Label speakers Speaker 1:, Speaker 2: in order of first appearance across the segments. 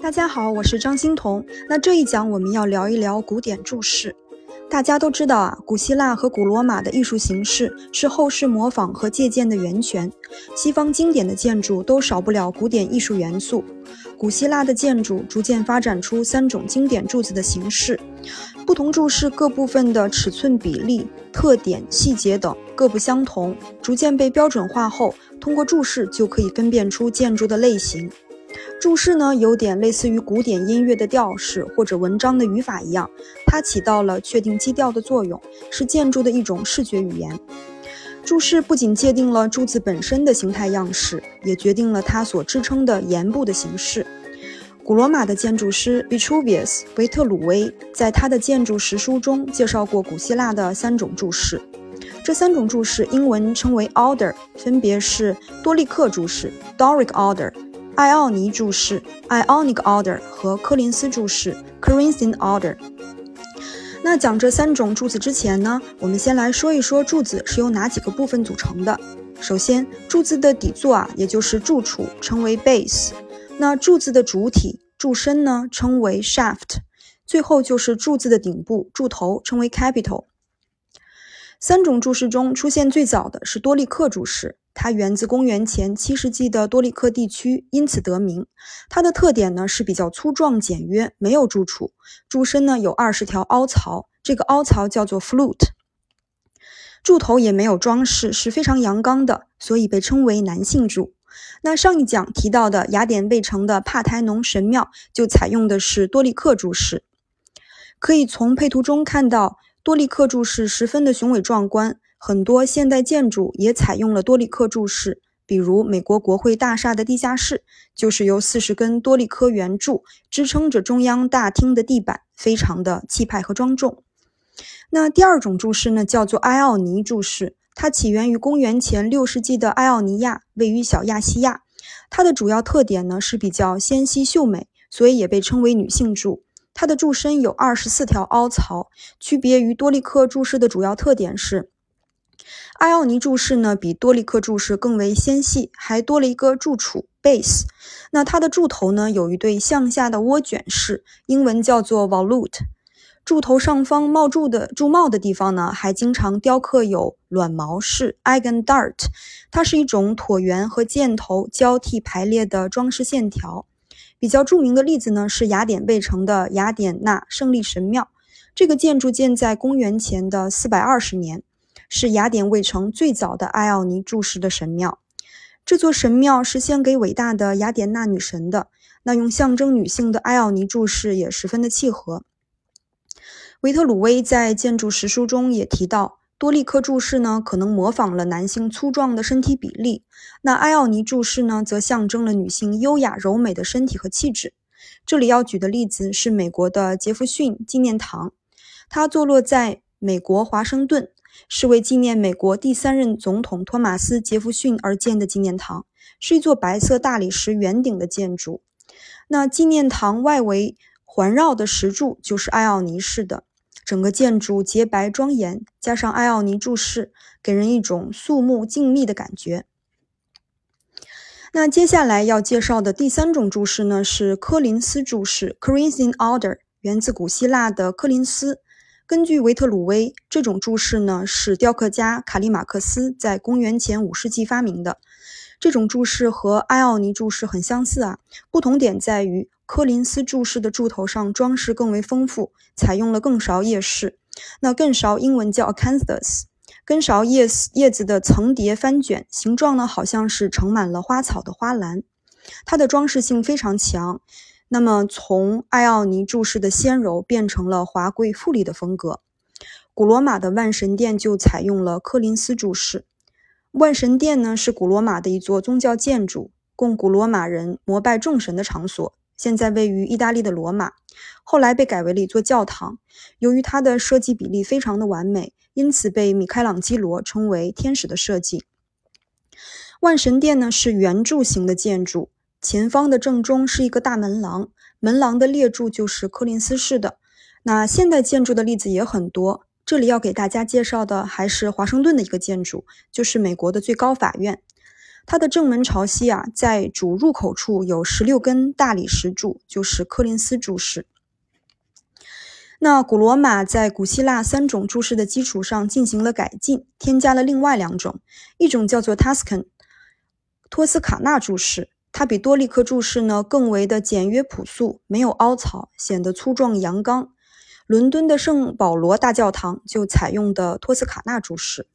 Speaker 1: 大家好，我是张欣彤。那这一讲我们要聊一聊古典注释。大家都知道啊，古希腊和古罗马的艺术形式是后世模仿和借鉴的源泉。西方经典的建筑都少不了古典艺术元素。古希腊的建筑逐渐发展出三种经典柱子的形式，不同柱式各部分的尺寸比例、特点、细节等各不相同，逐渐被标准化后，通过柱式就可以分辨出建筑的类型。注释呢，有点类似于古典音乐的调式或者文章的语法一样，它起到了确定基调的作用，是建筑的一种视觉语言。注释不仅界定了柱子本身的形态样式，也决定了它所支撑的檐部的形式。古罗马的建筑师 Vitruvius 维特鲁威在他的建筑实书中介绍过古希腊的三种注释，这三种注释英文称为 order，分别是多利克注释 Doric order。艾奥尼注释 （Ionic Order） 和柯林斯注释 （Corinthian Order）。那讲这三种柱子之前呢，我们先来说一说柱子是由哪几个部分组成的。首先，柱子的底座啊，也就是柱础，称为 base。那柱子的主体柱身呢，称为 shaft。最后就是柱子的顶部柱头，称为 capital。三种柱式中出现最早的是多利克柱式。它源自公元前七世纪的多利克地区，因此得名。它的特点呢是比较粗壮简约，没有柱础，柱身呢有二十条凹槽，这个凹槽叫做 flute。柱头也没有装饰，是非常阳刚的，所以被称为男性柱。那上一讲提到的雅典卫城的帕台农神庙就采用的是多利克柱式，可以从配图中看到多利克柱式十分的雄伟壮观。很多现代建筑也采用了多利克柱式，比如美国国会大厦的地下室就是由四十根多利克圆柱支撑着中央大厅的地板，非常的气派和庄重。那第二种柱式呢，叫做埃奥尼柱式，它起源于公元前六世纪的埃奥尼亚，位于小亚细亚。它的主要特点呢是比较纤细秀美，所以也被称为女性柱。它的柱身有二十四条凹槽，区别于多利克柱式的主要特点是。艾奥尼柱式呢，比多利克柱式更为纤细，还多了一个柱础 base。那它的柱头呢，有一对向下的涡卷式，英文叫做 volute。柱头上方帽柱的柱帽的地方呢，还经常雕刻有卵毛式 eigen dart。它是一种椭圆和箭头交替排列的装饰线条。比较著名的例子呢，是雅典卫城的雅典娜胜利神庙。这个建筑建在公元前的四百二十年。是雅典卫城最早的埃奥尼柱式的神庙。这座神庙是献给伟大的雅典娜女神的。那用象征女性的埃奥尼柱式也十分的契合。维特鲁威在建筑实书中也提到，多利克柱式呢可能模仿了男性粗壮的身体比例，那埃奥尼柱式呢则象征了女性优雅柔美的身体和气质。这里要举的例子是美国的杰弗逊纪念堂，它坐落在美国华盛顿。是为纪念美国第三任总统托马斯·杰弗逊而建的纪念堂，是一座白色大理石圆顶的建筑。那纪念堂外围环绕的石柱就是埃奥尼式的，整个建筑洁白庄严，加上埃奥尼柱式，给人一种肃穆静谧的感觉。那接下来要介绍的第三种柱式呢，是科林斯柱式 （Corinthian Order），源自古希腊的科林斯。根据维特鲁威，这种柱式呢是雕刻家卡利马克斯在公元前五世纪发明的。这种柱式和埃奥尼柱式很相似啊，不同点在于科林斯柱式的柱头上装饰更为丰富，采用了更勺叶式。那更勺英文叫 acanthus，根勺叶叶子的层叠翻卷，形状呢好像是盛满了花草的花篮，它的装饰性非常强。那么，从艾奥尼柱式的纤柔变成了华贵富丽的风格。古罗马的万神殿就采用了柯林斯柱式。万神殿呢，是古罗马的一座宗教建筑，供古罗马人膜拜众神的场所。现在位于意大利的罗马，后来被改为了一座教堂。由于它的设计比例非常的完美，因此被米开朗基罗称为“天使的设计”。万神殿呢，是圆柱形的建筑。前方的正中是一个大门廊，门廊的列柱就是柯林斯式的。那现代建筑的例子也很多，这里要给大家介绍的还是华盛顿的一个建筑，就是美国的最高法院。它的正门朝西啊，在主入口处有十六根大理石柱，就是柯林斯柱式。那古罗马在古希腊三种柱式的基础上进行了改进，添加了另外两种，一种叫做 Tuscan 托斯卡纳柱式，它比多利克柱式呢更为的简约朴素，没有凹槽，显得粗壮阳刚。伦敦的圣保罗大教堂就采用的托斯卡纳柱式。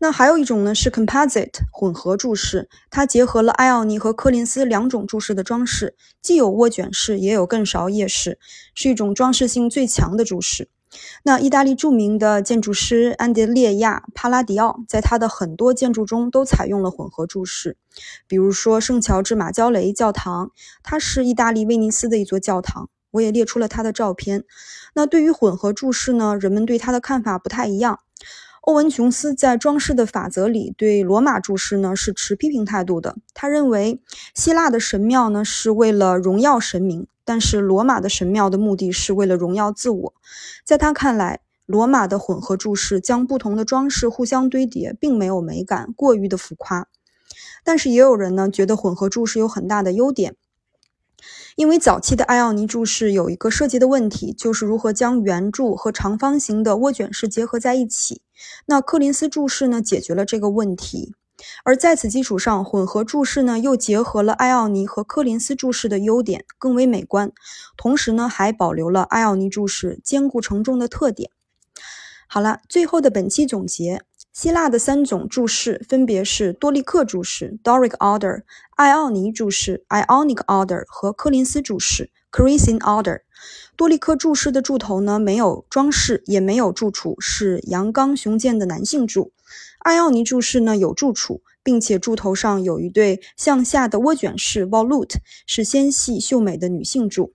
Speaker 1: 那还有一种呢，是 composite 混合柱式，它结合了艾奥尼和柯林斯两种柱式的装饰，既有涡卷式，也有更勺叶式，是一种装饰性最强的柱式。那意大利著名的建筑师安德烈亚·帕拉迪奥在他的很多建筑中都采用了混合柱式，比如说圣乔治马焦雷教堂，它是意大利威尼斯的一座教堂，我也列出了他的照片。那对于混合柱式呢，人们对它的看法不太一样。欧文·琼斯在《装饰的法则》里对罗马柱式呢是持批评态度的。他认为希腊的神庙呢是为了荣耀神明，但是罗马的神庙的目的是为了荣耀自我。在他看来，罗马的混合柱式将不同的装饰互相堆叠，并没有美感，过于的浮夸。但是也有人呢觉得混合柱式有很大的优点。因为早期的艾奥尼柱式有一个设计的问题，就是如何将圆柱和长方形的涡卷式结合在一起。那柯林斯柱式呢，解决了这个问题。而在此基础上，混合柱式呢，又结合了艾奥尼和柯林斯柱式的优点，更为美观。同时呢，还保留了艾奥尼柱式坚固承重的特点。好了，最后的本期总结。希腊的三种柱式分别是多利克柱式 （Doric order）、艾奥尼柱式 （Ionic order） 和柯林斯柱式 （Corinthian order）。多利克柱式的柱头呢，没有装饰，也没有柱础，是阳刚雄健的男性柱。艾奥尼柱式呢，有柱础，并且柱头上有一对向下的涡卷式 （volute），是纤细秀美的女性柱。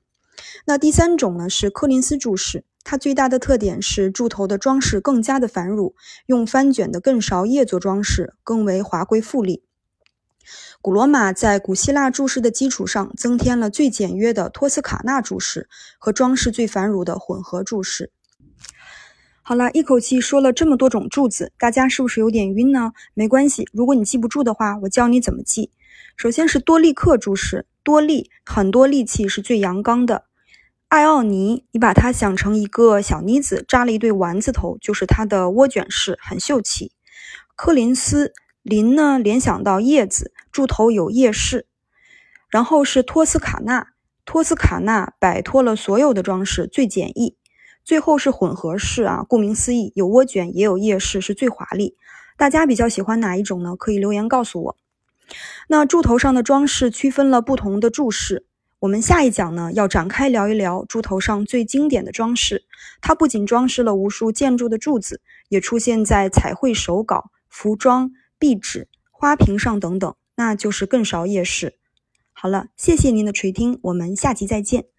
Speaker 1: 那第三种呢，是柯林斯柱式。它最大的特点是柱头的装饰更加的繁缛，用翻卷的更勺叶做装饰，更为华贵富丽。古罗马在古希腊柱式的基础上，增添了最简约的托斯卡纳柱式和装饰最繁缛的混合柱式。好了，一口气说了这么多种柱子，大家是不是有点晕呢？没关系，如果你记不住的话，我教你怎么记。首先是多利克柱式，多利很多利器是最阳刚的。艾奥尼，你把它想成一个小妮子扎了一对丸子头，就是它的涡卷式，很秀气。柯林斯林呢，联想到叶子，柱头有叶饰。然后是托斯卡纳，托斯卡纳摆脱了所有的装饰，最简易。最后是混合式啊，顾名思义，有涡卷也有叶饰，是最华丽。大家比较喜欢哪一种呢？可以留言告诉我。那柱头上的装饰区分了不同的柱式。我们下一讲呢，要展开聊一聊柱头上最经典的装饰。它不仅装饰了无数建筑的柱子，也出现在彩绘手稿、服装、壁纸、花瓶上等等，那就是更勺夜市。好了，谢谢您的垂听，我们下集再见。